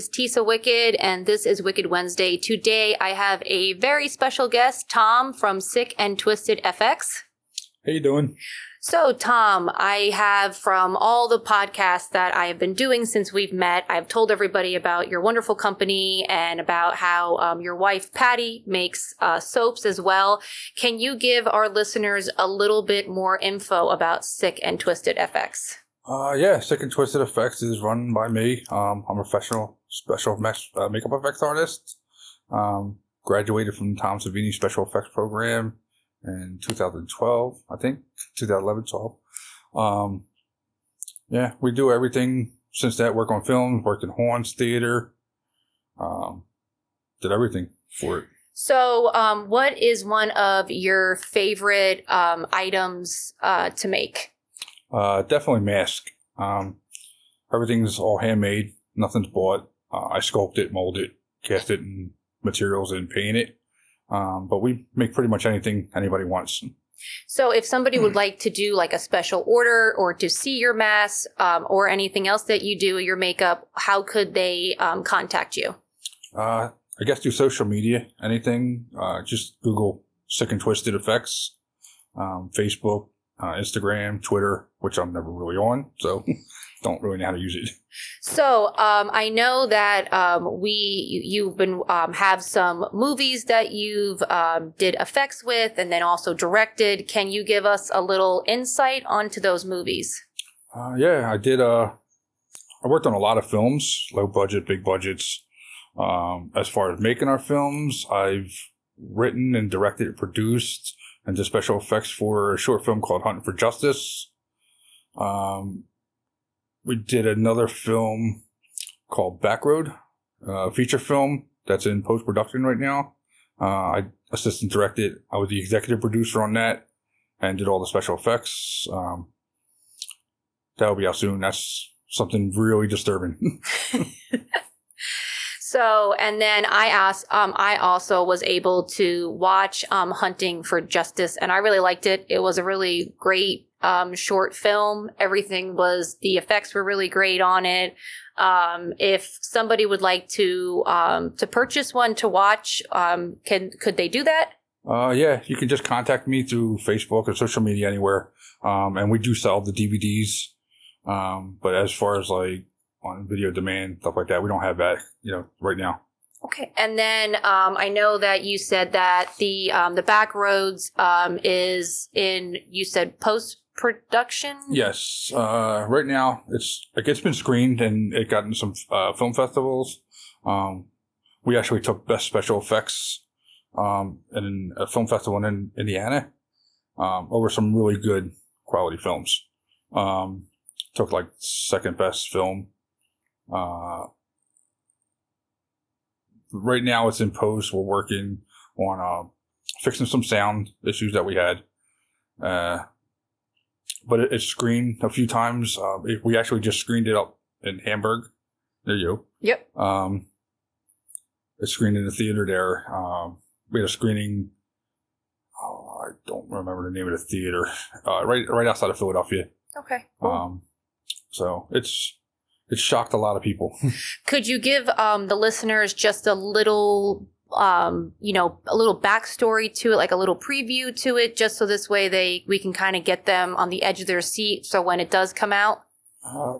It's Tisa Wicked, and this is Wicked Wednesday. Today I have a very special guest, Tom from Sick and Twisted FX. How you doing? So, Tom, I have from all the podcasts that I have been doing since we've met, I've told everybody about your wonderful company and about how um, your wife, Patty, makes uh, soaps as well. Can you give our listeners a little bit more info about Sick and Twisted FX? Uh, yeah, Sick and Twisted Effects is run by me. Um, I'm a professional special mesh, uh, makeup effects artist. Um, graduated from Tom Savini Special Effects Program in 2012, I think, 2011, 12. Um, yeah, we do everything since that. Work on films, worked in horns, theater, um, did everything for it. So, um, what is one of your favorite um, items uh, to make? Uh, definitely mask. Um, everything's all handmade. Nothing's bought. Uh, I sculpt it, mold it, cast it in materials, and paint it. Um, but we make pretty much anything anybody wants. So, if somebody would like to do like a special order or to see your mask um, or anything else that you do, your makeup, how could they um, contact you? Uh, I guess through social media, anything. Uh, just Google Sick and Twisted Effects, um, Facebook, uh, Instagram, Twitter, which I'm never really on, so don't really know how to use it. So, um, I know that um, we you, you've been um, have some movies that you've um, did effects with, and then also directed. Can you give us a little insight onto those movies? Uh, yeah, I did. Uh, I worked on a lot of films, low budget, big budgets. Um, as far as making our films, I've written and directed and produced and did special effects for a short film called Hunting for Justice. Um, we did another film called Backroad, a feature film that's in post production right now. Uh, I assistant directed. I was the executive producer on that and did all the special effects. Um, that'll be out soon. That's something really disturbing. So, and then I asked, um, I also was able to watch um, Hunting for Justice, and I really liked it. It was a really great um, short film. Everything was, the effects were really great on it. Um, if somebody would like to um, to purchase one to watch, um, can could they do that? Uh, yeah, you can just contact me through Facebook or social media anywhere. Um, and we do sell the DVDs. Um, but as far as like on video demand, stuff like that, we don't have that, you know, right now. Okay, and then um, I know that you said that the um, the back roads um, is in you said post production. Yes. Uh, right now it's like it's been screened and it got in some uh, film festivals. Um, we actually took best special effects um, in a film festival in Indiana um, over some really good quality films. Um, took like second best film. Uh, right now it's in post. We're working on uh, fixing some sound issues that we had. Uh, but it, it's screened a few times. Uh, it, we actually just screened it up in Hamburg. There you go. Yep. Um, it's screened in the theater there. Um, we had a screening. Oh, I don't remember the name of the theater. Uh, right, right outside of Philadelphia. Okay. cool. Um, so it's it's shocked a lot of people. Could you give um, the listeners just a little, um, you know, a little backstory to it, like a little preview to it, just so this way they we can kind of get them on the edge of their seat. So when it does come out, Uh,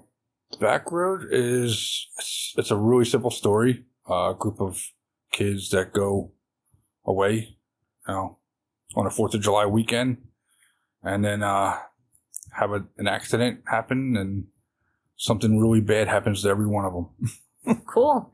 Backroad is it's, it's a really simple story. Uh, a group of kids that go away, you know, on a Fourth of July weekend, and then uh, have a, an accident happen, and something really bad happens to every one of them. cool.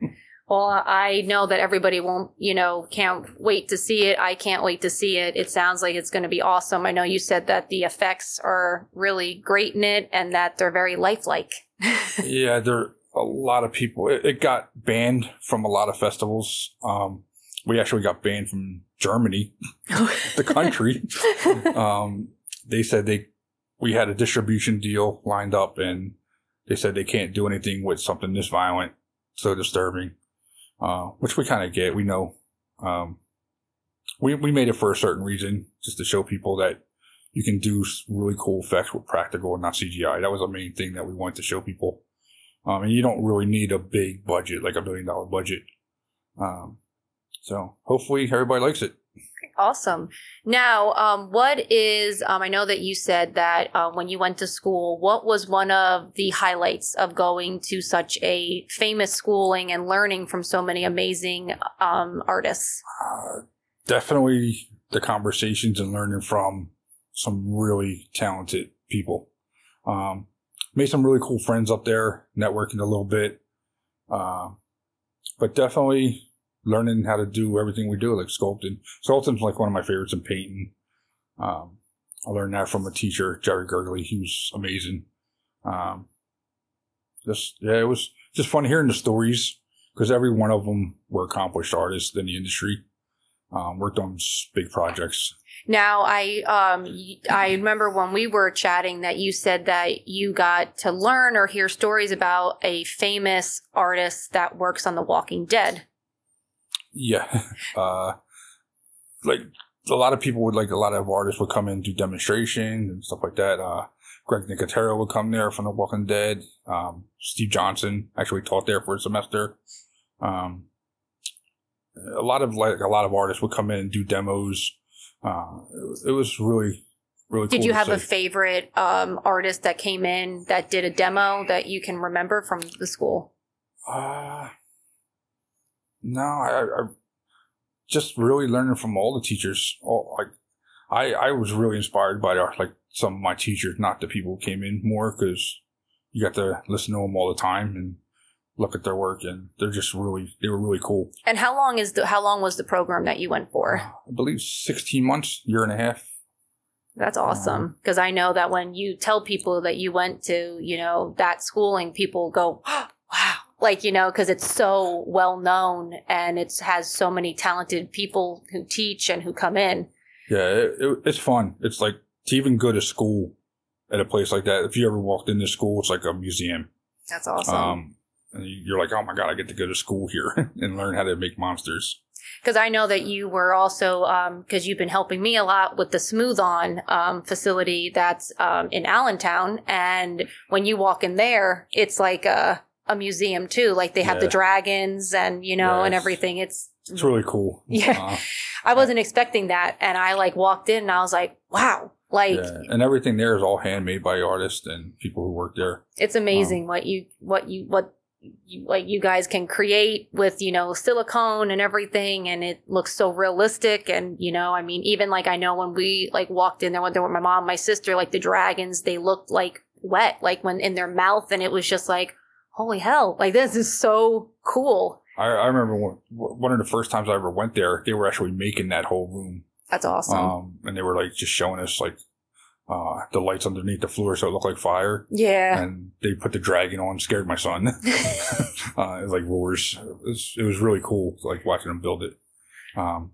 Well, I know that everybody won't, you know, can't wait to see it. I can't wait to see it. It sounds like it's going to be awesome. I know you said that the effects are really great in it and that they're very lifelike. yeah, they're a lot of people. It, it got banned from a lot of festivals. Um, we actually got banned from Germany, the country. um, they said they we had a distribution deal lined up, and they said they can't do anything with something this violent, so disturbing. Uh, which we kind of get. We know. Um, we we made it for a certain reason, just to show people that you can do really cool effects with practical and not CGI. That was the main thing that we wanted to show people. Um, and you don't really need a big budget, like a billion dollar budget. Um, so hopefully everybody likes it. Awesome. Now, um, what is, um, I know that you said that uh, when you went to school, what was one of the highlights of going to such a famous schooling and learning from so many amazing um, artists? Uh, definitely the conversations and learning from some really talented people. Um, made some really cool friends up there, networking a little bit. Uh, but definitely learning how to do everything we do, like sculpting. Sculpting's like one of my favorites in painting. Um, I learned that from a teacher, Jerry Gergely. He was amazing. Um, just, yeah, it was just fun hearing the stories because every one of them were accomplished artists in the industry. Um, worked on big projects. Now, I um, I remember when we were chatting that you said that you got to learn or hear stories about a famous artist that works on The Walking Dead. Yeah. Uh, like a lot of people would like a lot of artists would come in do demonstrations and stuff like that. Uh, Greg Nicotero would come there from The Walking Dead. Um, Steve Johnson actually taught there for a semester. Um, a lot of like a lot of artists would come in and do demos. Uh, it, it was really really. Did cool you have a favorite um, artist that came in that did a demo that you can remember from the school? Uh, no, I, I just really learning from all the teachers. All like, I I was really inspired by our, like some of my teachers, not the people who came in more because you got to listen to them all the time and look at their work, and they're just really they were really cool. And how long is the how long was the program that you went for? I believe sixteen months, year and a half. That's awesome mm-hmm. because I know that when you tell people that you went to, you know, that schooling, people go, "Wow!" Like you know, because it's so well known and it has so many talented people who teach and who come in. Yeah, it, it, it's fun. It's like to even go to school at a place like that. If you ever walked into school, it's like a museum. That's awesome. Um, and you're like, oh my god, I get to go to school here and learn how to make monsters. Because I know that you were also because you've been helping me a lot with the Smooth On um, facility that's um, in Allentown, and when you walk in there, it's like a a museum too. Like they have the dragons and you know and everything. It's It's really cool. Yeah. I wasn't expecting that, and I like walked in and I was like, wow, like yeah. And everything there is all handmade by artists and people who work there. it's amazing what you what you what you, like you guys can create with you know silicone and everything and it looks so realistic and you know i mean even like i know when we like walked in there went there with my mom my sister like the dragons they looked like wet like when in their mouth and it was just like holy hell like this is so cool I, I remember one, one of the first times I ever went there, they were actually making that whole room. that's awesome Um, and they were like just showing us like uh, the lights underneath the floor so it looked like fire. yeah And they put the dragon on, scared my son. uh, it was like roars. It was, it was really cool, like watching them build it. Um,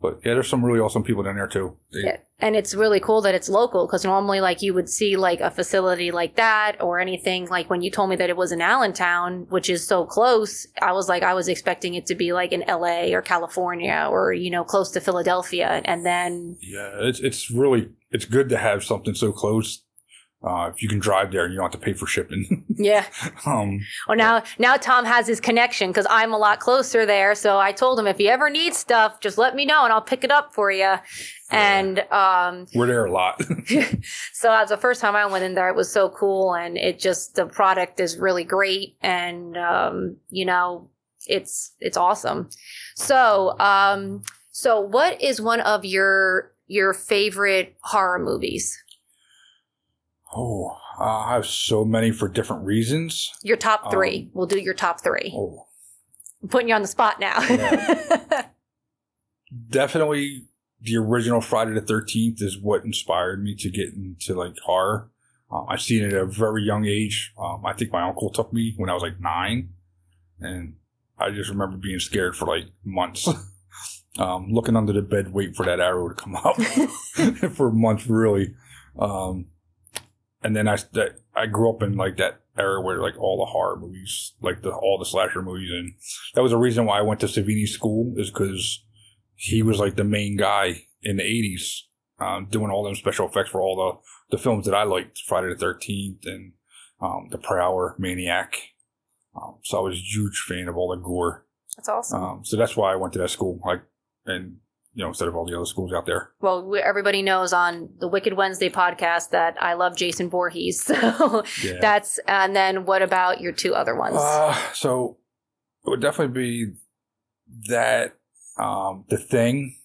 but yeah, there's some really awesome people down there too. They, Yeah. And it's really cool that it's local because normally, like, you would see like a facility like that or anything. Like when you told me that it was in Allentown, which is so close, I was like, I was expecting it to be like in LA or California or, you know, close to Philadelphia. And then, Yeah, it's it's really it's good to have something so close. Uh, if you can drive there and you don't have to pay for shipping. yeah. um, Well, now, now Tom has his connection because I'm a lot closer there. So I told him if he ever needs stuff, just let me know and I'll pick it up for you. And, um, we're there a lot. so as the first time I went in there, it was so cool, and it just the product is really great, and um, you know, it's it's awesome. So, um, so what is one of your your favorite horror movies? Oh, uh, I have so many for different reasons. Your top Um, three. we'll do your top three. Oh, I'm putting you on the spot now. definitely the original Friday the Thirteenth is what inspired me to get into like horror. Um, I've seen it at a very young age. Um, I think my uncle took me when I was like nine, and I just remember being scared for like months. um, looking under the bed, waiting for that arrow to come up for months, really. Um, and then I that, I grew up in like that era where like all the horror movies, like the all the slasher movies, and that was the reason why I went to Savini school is because he was like the main guy in the eighties, um, doing all them special effects for all the the films that I liked, Friday the Thirteenth and um, The Prowler, Maniac. Um, so I was a huge fan of all the gore. That's awesome. Um, so that's why I went to that school, like, and you know, instead of all the other schools out there. well, we, everybody knows on the Wicked Wednesday podcast that I love Jason Voorhees. So Yeah. that's, and then what about your two other ones? Uh, so it would definitely be that. Um, the thing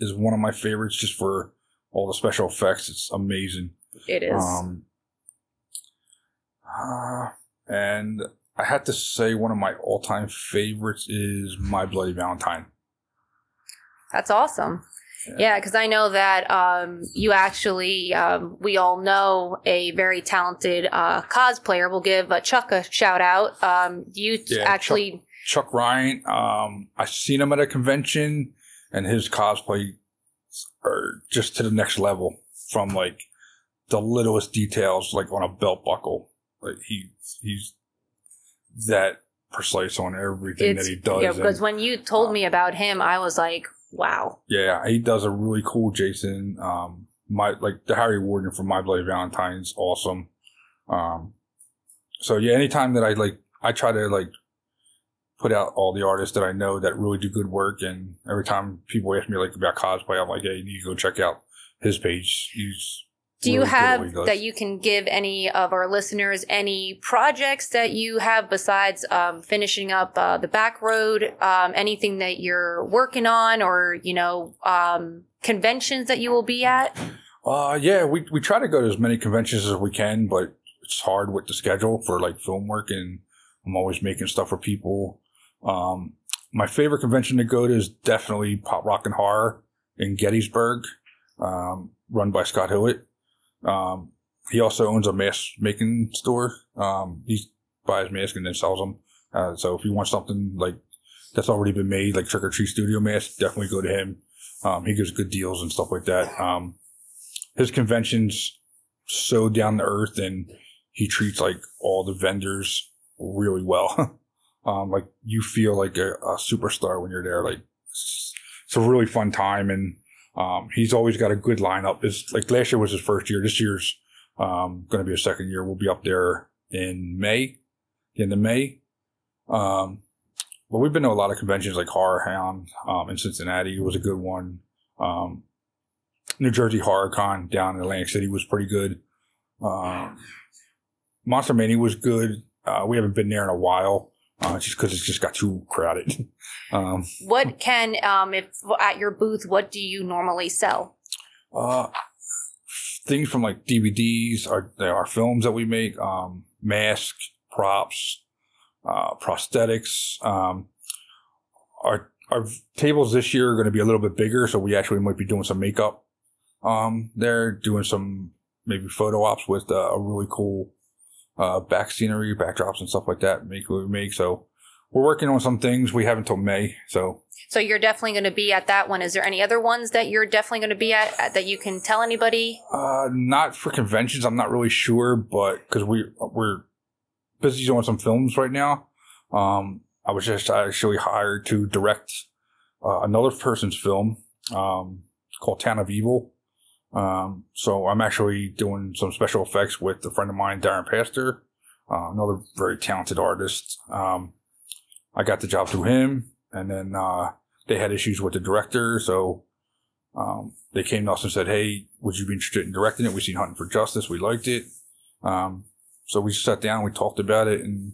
is one of my favorites, just for all the special effects. It's amazing. it is. Um, uh, and I had to say one of my all-time favorites is My Bloody Valentine. That's awesome. Yeah. Because I know that um, you actually, um, we all know a very talented uh, cosplayer. We'll give uh, Chuck a shout out. Um, you Yeah, actually, Chuck Ryan. Um, I seen him at a convention, and his cosplay are just to the next level. From like the littlest details, like on a belt buckle, like he he's that precise on everything it's that he does. yeah, because when you told me about him, I was like, wow. Yeah, he does a really cool Jason. Um, my like the Harry Warden from My Bloody Valentine's awesome. Um, so yeah, anytime that I like, I try to like put out all the artists that I know that really do good work, and every time people ask me like about cosplay, I'm like, hey, you need to go check out his page. He's Do you really have that you can give any of our listeners any projects that you have besides um, finishing up uh, the back road? Um, anything that you're working on, or you know, um, conventions that you will be at? Uh, yeah, we, we try to go to as many conventions as we can, but it's hard with the schedule for like film work and I'm always making stuff for people. Um, my favorite convention to go to is definitely Pop Rock and Horror in Gettysburg, um, run by Scott Hewitt. Um, he also owns a mask making store. Um, he buys masks and then sells them. Uh, so if you want something like that's already been made, like Trick or Treat Studio masks, definitely go to him. Um, he gives good deals and stuff like that. Um, his convention's so down to earth and he treats like all the vendors really well. um, like you feel like a, a superstar when you're there. Like it's, it's a really fun time and um, he's always got a good lineup. It's like last year was his first year. This year's um, going to be a second year. We'll be up there in May, the end of May. Um, but we've been to a lot of conventions like Horror Hound um, in Cincinnati was a good one. Um, New Jersey Horror Con down in Atlantic City was pretty good. Um, Monster Mania was good. Uh, we haven't been there in a while, uh, just because it's just got too crowded. um, What can um, if at your booth? What do you normally sell? uh, things from like DVDs, our our films that we make, um, masks, props, uh, prosthetics. Um, our our tables this year are going to be a little bit bigger, so we actually might be doing some makeup. Um, they're doing some maybe photo ops with uh, a really cool uh, back scenery, backdrops, and stuff like that. Make what we make. So we're working on some things. We have until May. So So you're definitely going to be at that one. Is there any other ones that you're definitely going to be at, at that you can tell anybody? Uh, not for conventions. I'm not really sure, but because we we're busy doing some films right now. Um, I was just actually hired to direct uh, another person's film um, called Town of Evil. Um, so I'm actually doing some special effects with a friend of mine, Darren Pastor, uh, another very talented artist. Um, I got the job through him, and then uh, they had issues with the director, so um, they came to us and said, "Hey, would you be interested in directing it? We seen Hunting for Justice. We liked it." Um, so we sat down, we talked about it, and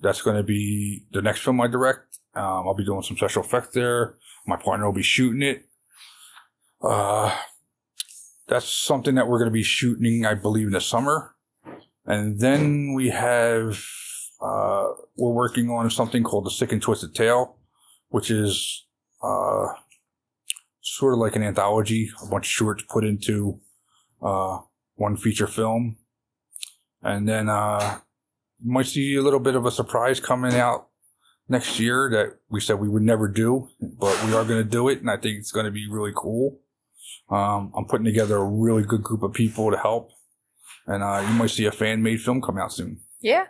that's going to be the next film I direct. Um, I'll be doing some special effects there. My partner will be shooting it. Uh, that's something that we're going to be shooting, I believe, in the summer. And then we have, uh, we're working on something called The Sick and Twisted Tale, which is, uh, sort of like an anthology, a bunch of shorts put into, uh, one feature film. and then uh, you might see a little bit of a surprise coming out next year that we said we would never do, but we are going to do it, and I think it's going to be really cool. Um, I'm putting together a really good group of people to help, and uh, you might see a fan made film come out soon. Yeah.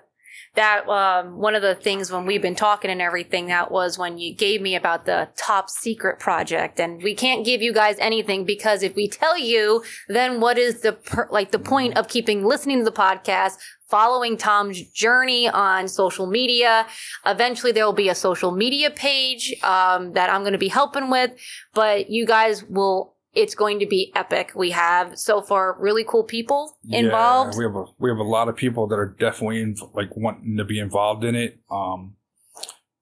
That um, one of the things when we've been talking and everything, that was when you gave me about the top secret project, and we can't give you guys anything because if we tell you, then what is the per- like the point of keeping listening to the podcast, following Tom's journey on social media? Eventually, there will be a social media page um, that I'm going to be helping with, but you guys will it's going to be epic. We have so far really cool people involved. Yeah, we have a we have a lot of people that are definitely in, like wanting to be involved in it. Um,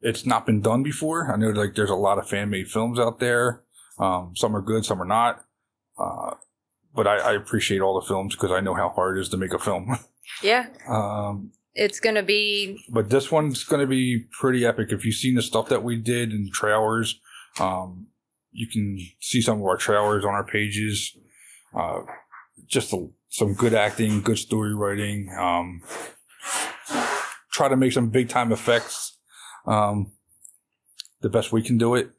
it's not been done before. I know like there's a lot of fan made films out there. Um, some are good, some are not. Uh, but I, I appreciate all the films because I know how hard it is to make a film. yeah. um, it's gonna be but this one's gonna be pretty epic. If you've seen the stuff that we did in trailers, um, you can see some of our trailers on our pages. Uh, just a, some good acting, good story writing. Um, try to make some big time effects. Um, the best we can do it.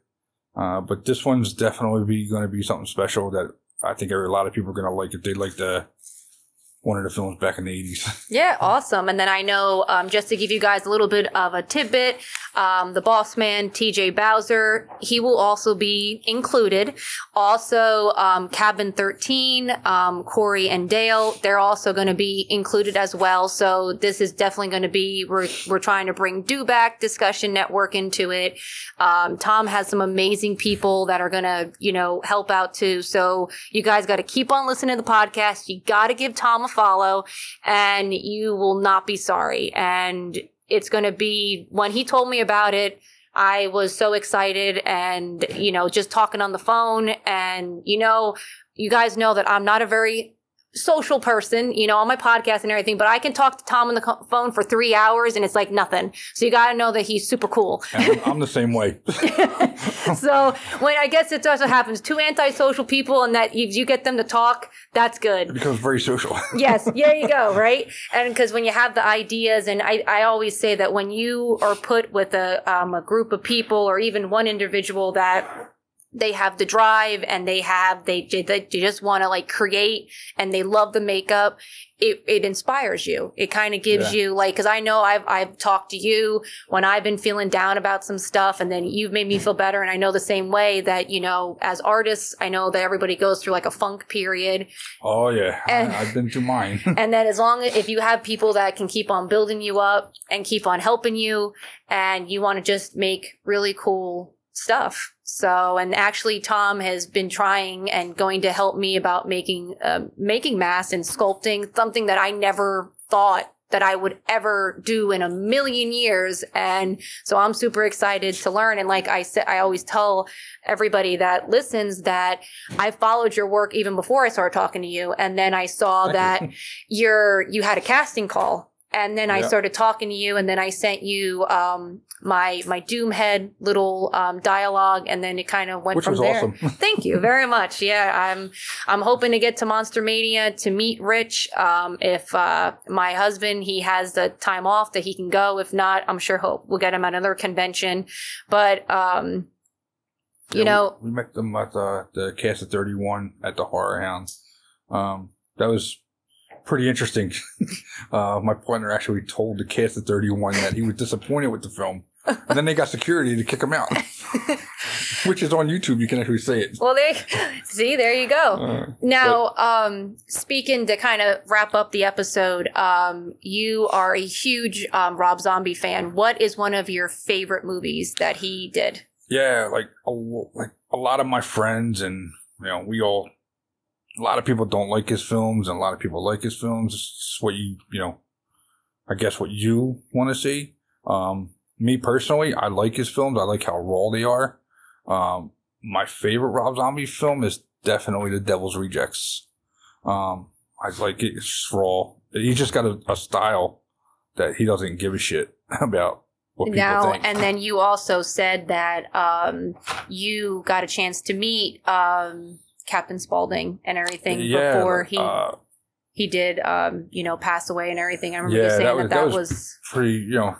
Uh, but this one's definitely be going to be something special that I think a lot of people are going to like if they like the one of the films back in the 80s. Yeah, awesome. And then I know, um, just to give you guys a little bit of a tidbit, um, the boss man, TJ Bowser, he will also be included. Also, um, Cabin 13, um, Corey and Dale, they're also going to be included as well. So this is definitely going to be, we're, we're trying to bring Do Back Discussion Network into it. Um, Tom has some amazing people that are going to, you know, help out too. So you guys got to keep on listening to the podcast. You got to give Tom a follow and you will not be sorry. And it's going to be when he told me about it, I was so excited and, you know, just talking on the phone. And, you know, you guys know that I'm not a very social person, you know, on my podcast and everything, but I can talk to Tom on the co- phone for three hours and it's like nothing. So you got to know that he's super cool. I'm, I'm the same way. so when I guess it also happens, two antisocial people and that if you get them to talk, that's good. It becomes very social. yes, there you go, right? And because when you have the ideas, and I, I always say that when you are put with a, um, a group of people or even one individual that they have the drive and they have they they just want to like create and they love the makeup it, it inspires you. It kind of gives Yeah. you like because i know i've i've talked to you when i've been feeling down about some stuff and then you've made me mm-hmm. feel better. And i know the same way that you know as artists i know that everybody goes through like a funk period. Oh yeah, And- I, I've been through mine. and then as long as if you have people that can keep on building you up and keep on helping you and you want to just make really cool stuff so and actually tom has been trying and going to help me about making um, making masks and sculpting something that i never thought that I would ever do in a million years. And so I'm super excited to learn. And like I said, I always tell everybody that listens that I followed your work even before I started talking to you. And then I saw that you're, you had a casting call. And then I Yeah. started talking to you, and then I sent you um, my my Doomhead little um, dialogue, and then it kind of went Which from was there. awesome. Thank you very much. Yeah, I'm I'm hoping to get to Monster Mania to meet Rich. Um, if uh, my husband he has the time off that he can go. If not, I'm sure hope we'll get him at another convention. But um, you Yeah, know, we, we met them at the, the cast of 31 at the Horror Hound. Um, that was pretty interesting. uh, my partner actually told the cast of 31 that he was disappointed with the film. And then they got security to kick him out, which is on YouTube. You can actually say it. well, they see there you go. Uh, Now, um, speaking to kind of wrap up the episode, um, you are a huge um, Rob Zombie fan. What is one of your favorite movies that he did? yeah, like a, like a lot of my friends and you know we all a lot of people don't like his films and a lot of people like his films. It's what you you know, I guess what you want to see. Um, me personally, I like his films. I like how raw they are. Um, my favorite Rob Zombie film is definitely The Devil's Rejects. Um, I like it. It's raw. He just got a, a style that he doesn't give a shit about what people now, think. and then you also said that um, you got a chance to meet um, Captain Spaulding and everything before he uh, he did, um, you know, pass away and everything. I remember you saying that that was- that, that was, was- pretty, you know,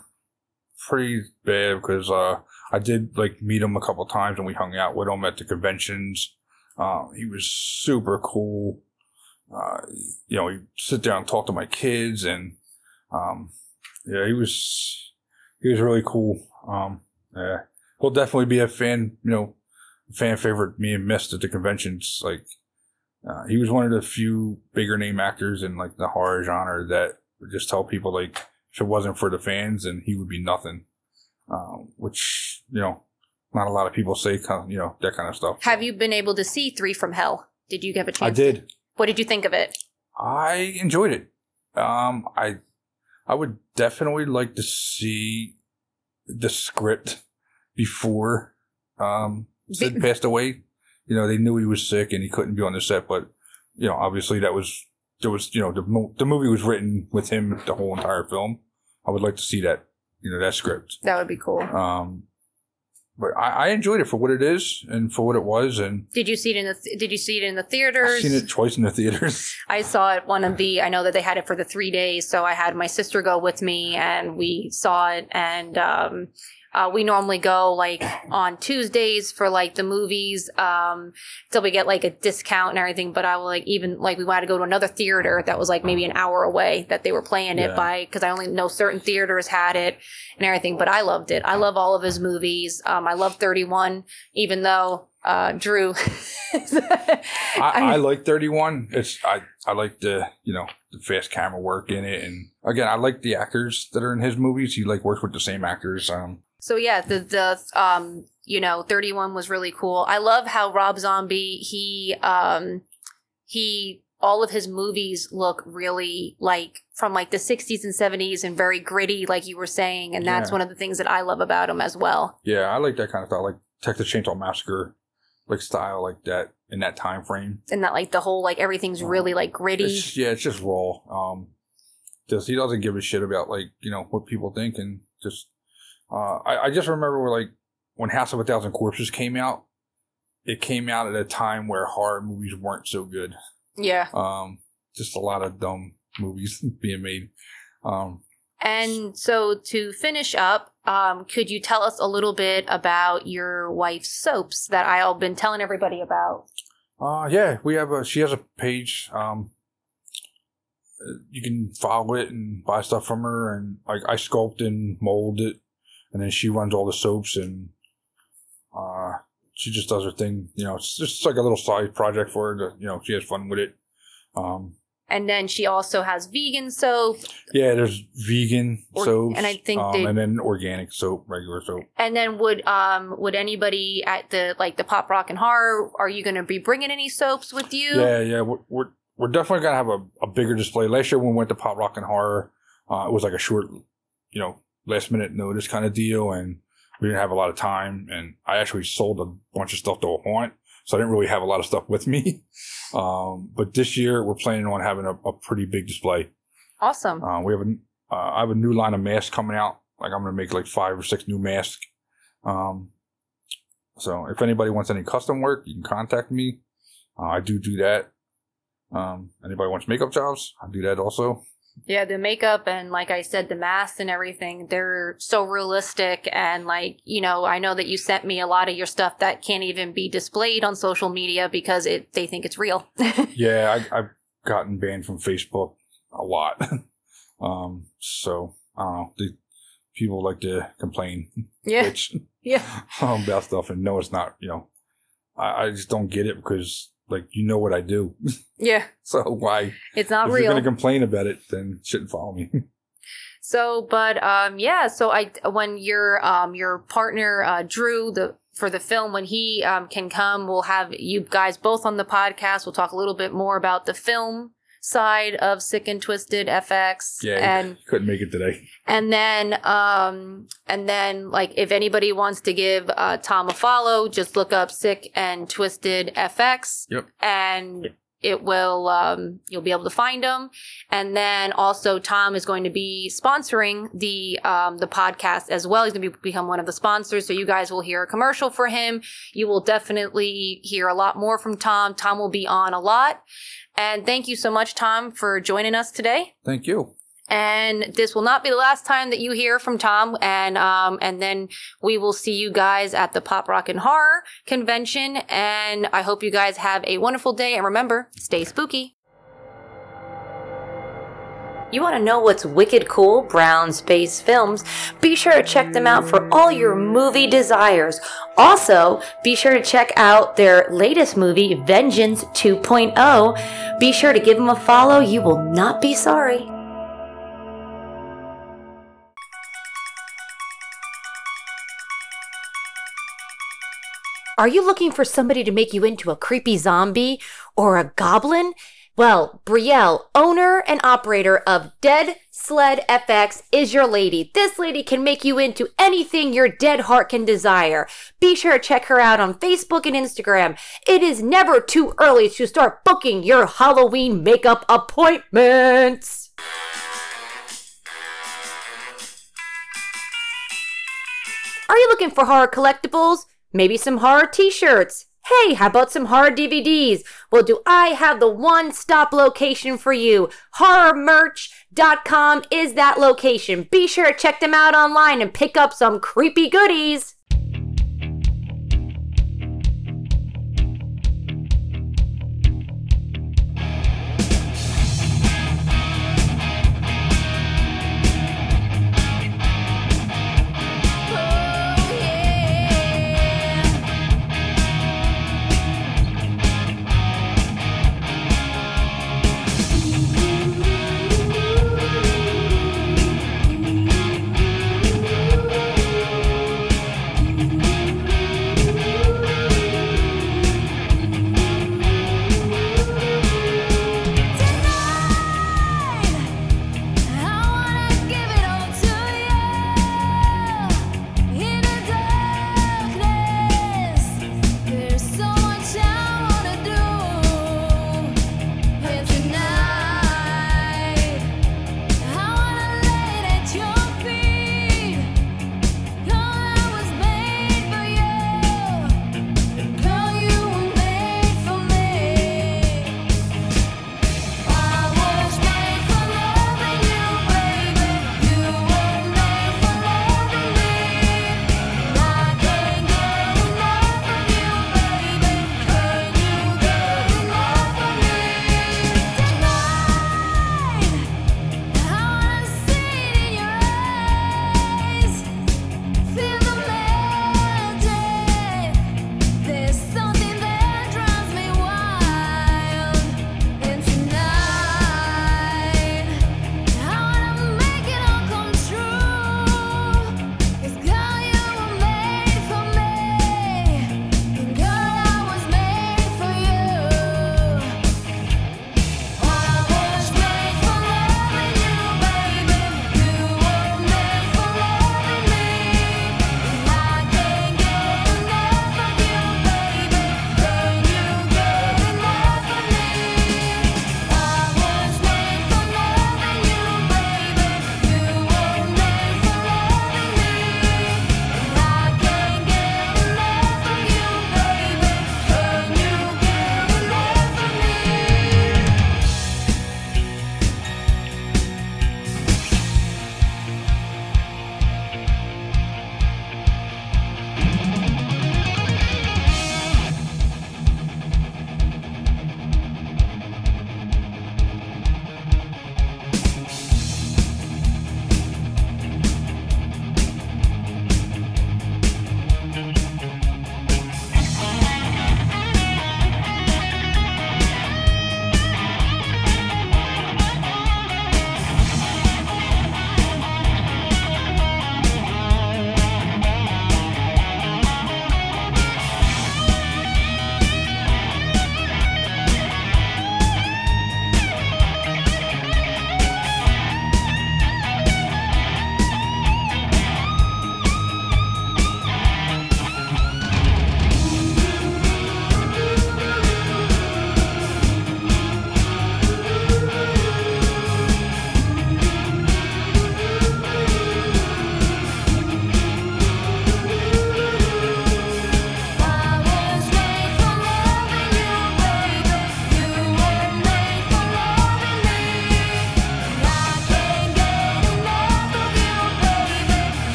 pretty bad because uh, I did like meet him a couple times and we hung out with him at the conventions. Um, he was super cool. Uh, you know, he sit down and talk to my kids and um, yeah, he was he was really cool. Um, yeah, he'll definitely be a fan. You know, fan favorite. Me and missed at the conventions. Like, uh, he was one of the few bigger name actors in like the horror genre that would just tell people like if it wasn't for the fans, then he would be nothing. Um, which you know, not a lot of people say. Kind of, you know that kind of stuff. have you been able to see Three from Hell? Did you have a chance? I did. What did you think of it? I enjoyed it. Um, I I would definitely like to see the script before um Sid passed away. You know, they knew he was sick and he couldn't be on the set, but you know, obviously that was there was you know the the movie was written with him the whole entire film. I would like to see that you know that script. That would be cool. Um, but I, I enjoyed it for what it is and for what it was, and Did you see it in the th- Did you see it in the theaters? I've seen it twice in the theaters. I saw it one of the. I know that they had it for the three days, so I had my sister go with me, and we saw it. And um, uh, we normally go like on Tuesdays for like the movies, um, so we get like a discount and everything. But I will like even like we wanted to go to another theater that was like maybe an hour away that they were playing it Yeah. by because I only know certain theaters had it and everything. But I loved it. I love all of his movies. Um, I love Thirty One, even though uh, Drew. I, I like 31. It's I I like the you know the fast camera work in it, and again I like the actors that are in his movies. He like works with the same actors. Um, So yeah, the the um you know, 31 was really cool. I love how Rob Zombie he um he all of his movies look really like from like the 60s and 70s and very gritty like you were saying and that's Yeah. one of the things that I love about him as well. yeah, I like that kind of style, like Texas Chainsaw Massacre, like style like that in that time frame. And that like the whole like everything's really like gritty. It's, yeah, it's just raw. Um, just he doesn't give a shit about like you know what people think, and just uh, I, I just remember like when House of a Thousand Corpses came out, it came out at a time where horror movies weren't so good. Yeah. Um, just a lot of dumb movies being made. Um, And so to finish up, um, could you tell us a little bit about your wife's soaps that I've been telling everybody about? uh, yeah, we have a, she has a page. Um, uh, you can follow it and buy stuff from her and like I sculpt and mold it and then she runs all the soaps and, uh, she just does her thing. You know, it's just like a little side project for her to, you know, she has fun with it. Um, And then she also has vegan soap. yeah, there's vegan Or- soaps. and I think um, they- and then organic soap, regular soap. And then would um would anybody at the like the pop rock and horror are you going to be bringing any soaps with you? Yeah, yeah, we're we're, we're definitely gonna have a, a bigger display. Last year when we went to Pop Rock and Horror, uh, it was like a short, you know, last minute notice kind of deal, and we didn't have a lot of time. And I actually sold a bunch of stuff to a haunt, so I didn't really have a lot of stuff with me. Um, but this year we're planning on having a, a pretty big display. Awesome. Uh, we have a uh, I have a new line of masks coming out. Like I'm gonna make like five or six new masks. Um, so if anybody wants any custom work, you can contact me. Uh, I do do that. Um, anybody wants makeup jobs, I do that also. Yeah, the makeup and like I said, the masks and everything, they're so realistic. And like, you know, I know that you sent me a lot of your stuff that can't even be displayed on social media because it they think it's real. Yeah, I, I've gotten banned from Facebook a lot. um, so I don't know. The, people like to complain, yeah. bitch, Yeah. about stuff, and no, it's not. You know, I, I just don't get it because like you know what I do, Yeah. so why? It's not if real. you're going to complain about it, then shouldn't follow me. So, but um, yeah. So I when your um your partner uh, Drew the for the film when he um can come, we'll have you guys both on the podcast. We'll talk a little bit more about the film side of Sick and Twisted FX. yeah, and couldn't make it today. and then um and then like if anybody wants to give uh Tom a follow, just look up Sick and Twisted FX. Yep. And it will um, you'll be able to find them and then also tom is going to be sponsoring the um, the podcast as well. He's going to be, become one of the sponsors so you guys will hear a commercial for him. You will definitely hear a lot more from tom. Tom will be on a lot. And thank you so much tom for joining us today. Thank you. And this will not be the last time that you hear from Tom. And um, and then we will see you guys at the Pop Rock and Horror convention. And I hope you guys have a wonderful day. And remember, stay spooky. You want to know what's wicked cool? Brown Space Films. Be sure to check them out for all your movie desires. Also, be sure to check out their latest movie, Vengeance 2.0. Be sure to give them a follow. You will not be sorry. Are you looking for somebody to make you into a creepy zombie or a goblin? Well, Brielle, owner and operator of Dead Sled FX, is your lady. This lady can make you into anything your dead heart can desire. Be sure to check her out on Facebook and Instagram. It is never too early to start booking your Halloween makeup appointments. Are you looking for horror collectibles? Maybe some horror t shirts? Hey, how about some horror DVDs? Well, do I have the one stop location for you? HorrorMerch.com is that location. Be sure to check them out online and pick up some creepy goodies.